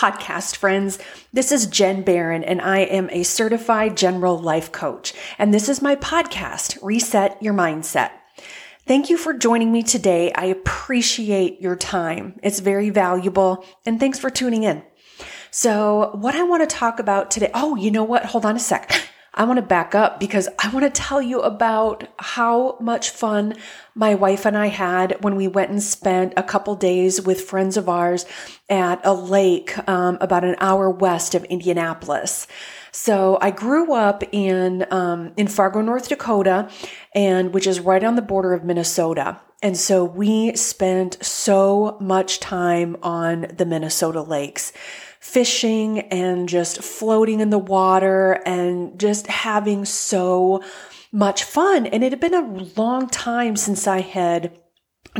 podcast friends. This is Jen Barron, and I am a certified general life coach. And this is my podcast, Reset Your Mindset. Thank you for joining me today. I appreciate your time. It's very valuable, and thanks for tuning in. So, what I want to talk about today, oh, you know what? Hold on a sec. I want to back up because I want to tell you about how much fun my wife and I had when we went and spent a couple days with friends of ours at a lake um, about an hour west of Indianapolis. So I grew up in um, in Fargo, North Dakota, and which is right on the border of Minnesota. And so we spent so much time on the Minnesota lakes fishing and just floating in the water and just having so much fun. And it had been a long time since I had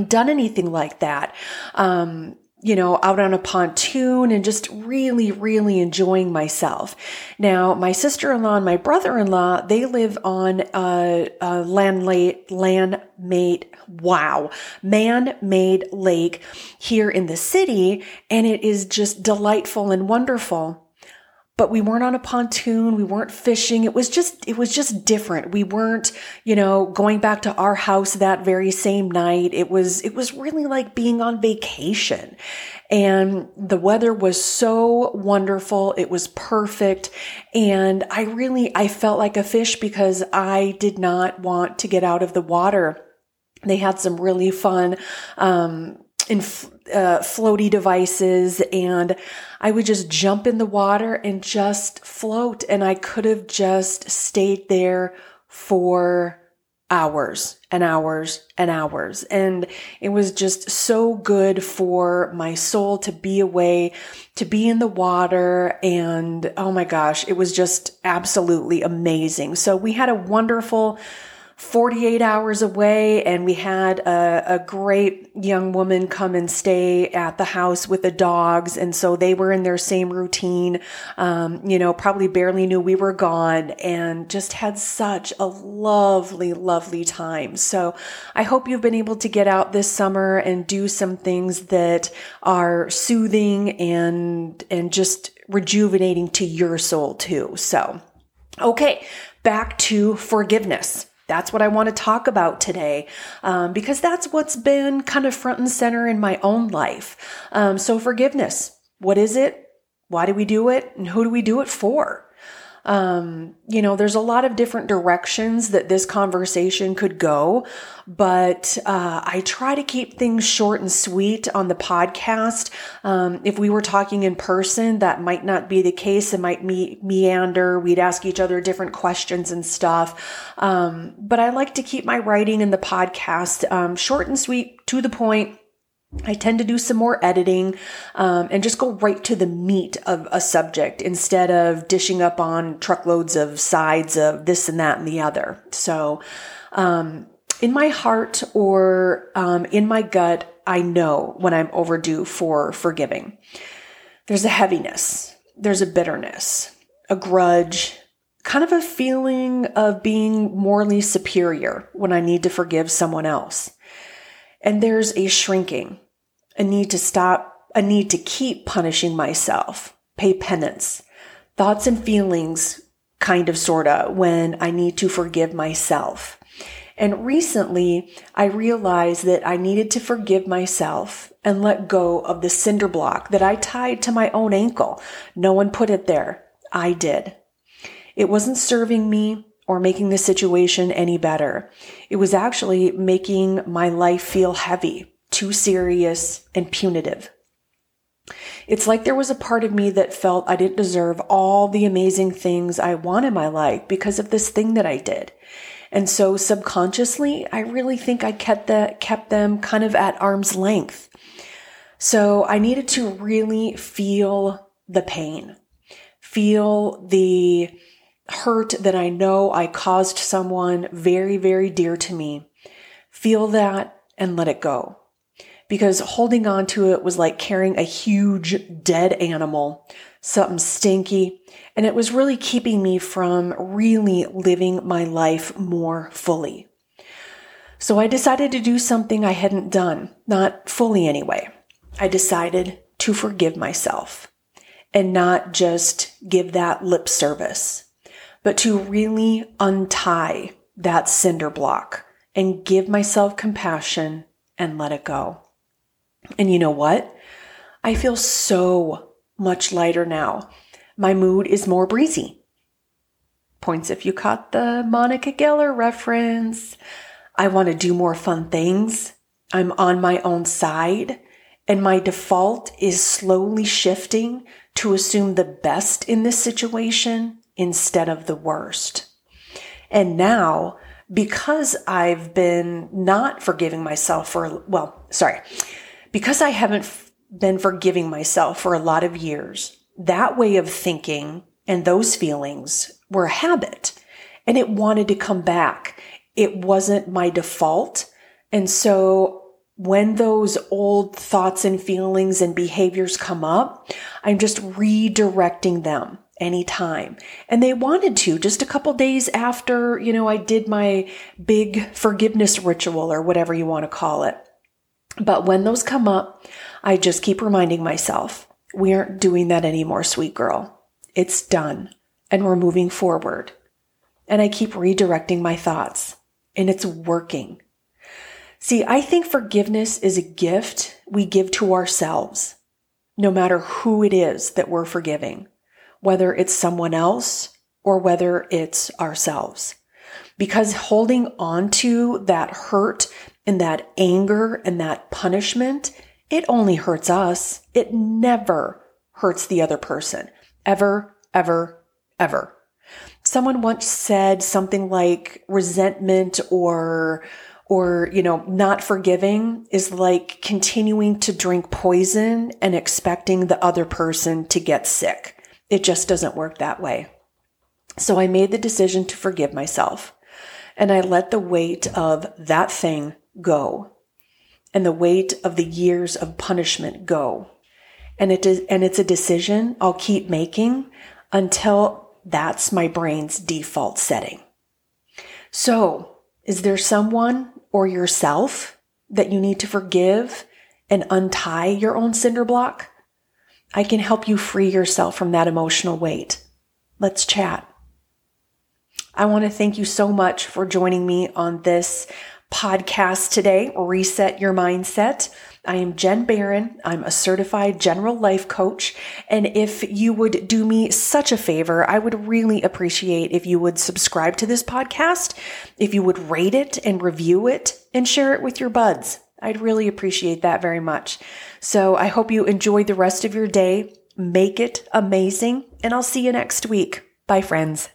done anything like that. Um, you know, out on a pontoon and just really, really enjoying myself. Now, my sister-in-law and my brother-in-law, they live on a, a land lake, land made, wow, man-made lake here in the city. And it is just delightful and wonderful but we weren't on a pontoon. We weren't fishing. It was just, it was just different. We weren't, you know, going back to our house that very same night. It was, it was really like being on vacation. And the weather was so wonderful. It was perfect. And I really, I felt like a fish because I did not want to get out of the water. They had some really fun, um, in uh, floaty devices and I would just jump in the water and just float. And I could have just stayed there for hours and hours and hours. And it was just so good for my soul to be away, to be in the water. And oh my gosh, it was just absolutely amazing. So we had a wonderful 48 hours away and we had a, a, great young woman come and stay at the house with the dogs and so they were in their same routine. Um, you know probably barely knew we were gone and just had such a lovely lovely time. So i hope you've been able to get out this summer and do some things that are soothing and and just rejuvenating to your soul too. So okay back to forgiveness that's what I want to talk about today um, because that's what's been kind of front and center in my own life. Um, so, forgiveness what is it? Why do we do it? And who do we do it for? Um, you know, there's a lot of different directions that this conversation could go, but uh, I try to keep things short and sweet on the podcast. Um, if we were talking in person, that might not be the case. It might me- meander. We'd ask each other different questions and stuff. Um, but I like to keep my writing in the podcast um, short and sweet, to the point I tend to do some more editing um, and just go right to the meat of a subject instead of dishing up on truckloads of sides of this and that and the other. So, um, in my heart or um, in my gut, I know when I'm overdue for forgiving. There's a heaviness, there's a bitterness, a grudge, kind of a feeling of being morally superior when I need to forgive someone else. And there's a shrinking, a need to stop, a need to keep punishing myself, pay penance, thoughts and feelings, kind of, sorta, when I need to forgive myself. And recently, I realized that I needed to forgive myself and let go of the cinder block that I tied to my own ankle. No one put it there. I did. It wasn't serving me or making the situation any better. It was actually making my life feel heavy, too serious, and punitive. It's like there was a part of me that felt I didn't deserve all the amazing things I want in my life because of this thing that I did. And so subconsciously, I really think I kept that, kept them kind of at arm's length. So I needed to really feel the pain, feel the hurt that I know I caused someone very, very dear to me, feel that and let it go. Because holding on to it was like carrying a huge dead animal, something stinky, and it was really keeping me from really living my life more fully. So I decided to do something I hadn't done, not fully anyway. I decided to forgive myself. and not just give that lip service, but to really untie that cinder block and give myself compassion and let it go. And you know what? I feel so much lighter now. My mood is more breezy. Points if you caught the Monica Geller reference. I want to do more fun things. I'm on my own side. And my default is slowly shifting to assume the best in this situation instead of the worst. And now, because I've been not forgiving myself for, well, sorry, because I haven't f- been forgiving myself for a lot of years, that way of thinking and those feelings were a habit and it wanted to come back. It wasn't my default. And so when those old thoughts and feelings and behaviors come up, I'm just redirecting them anytime. And they wanted to just a couple days after, you know, I did my big forgiveness ritual or whatever you want to call it. But when those come up, I just keep reminding myself, we aren't doing that anymore, sweet girl. It's done and we're moving forward. And I keep redirecting my thoughts and it's working. See, I think forgiveness is a gift we give to ourselves, no matter who it is that we're forgiving whether it's someone else or whether it's ourselves. Because holding on to that hurt and that anger and that punishment, it only hurts us. It never hurts the other person. Ever, ever, ever. Someone once said something like resentment or or, you know, not forgiving is like continuing to drink poison and expecting the other person to get sick. It just doesn't work that way. So I made the decision to forgive myself and I let the weight of that thing go and the weight of the years of punishment go. And it is, and it's a decision I'll keep making until that's my brain's default setting. So is there someone or yourself that you need to forgive and untie your own cinder block? I can help you free yourself from that emotional weight. Let's chat. I want to thank you so much for joining me on this podcast today, Reset Your Mindset. I am Jen Barron. I'm a certified general life coach. And if you would do me such a favor, I would really appreciate if you would subscribe to this podcast, if you would rate it and review it and share it with your buds. I'd really appreciate that very much. So I hope you enjoy the rest of your day. Make it amazing, and I'll see you next week. Bye, friends.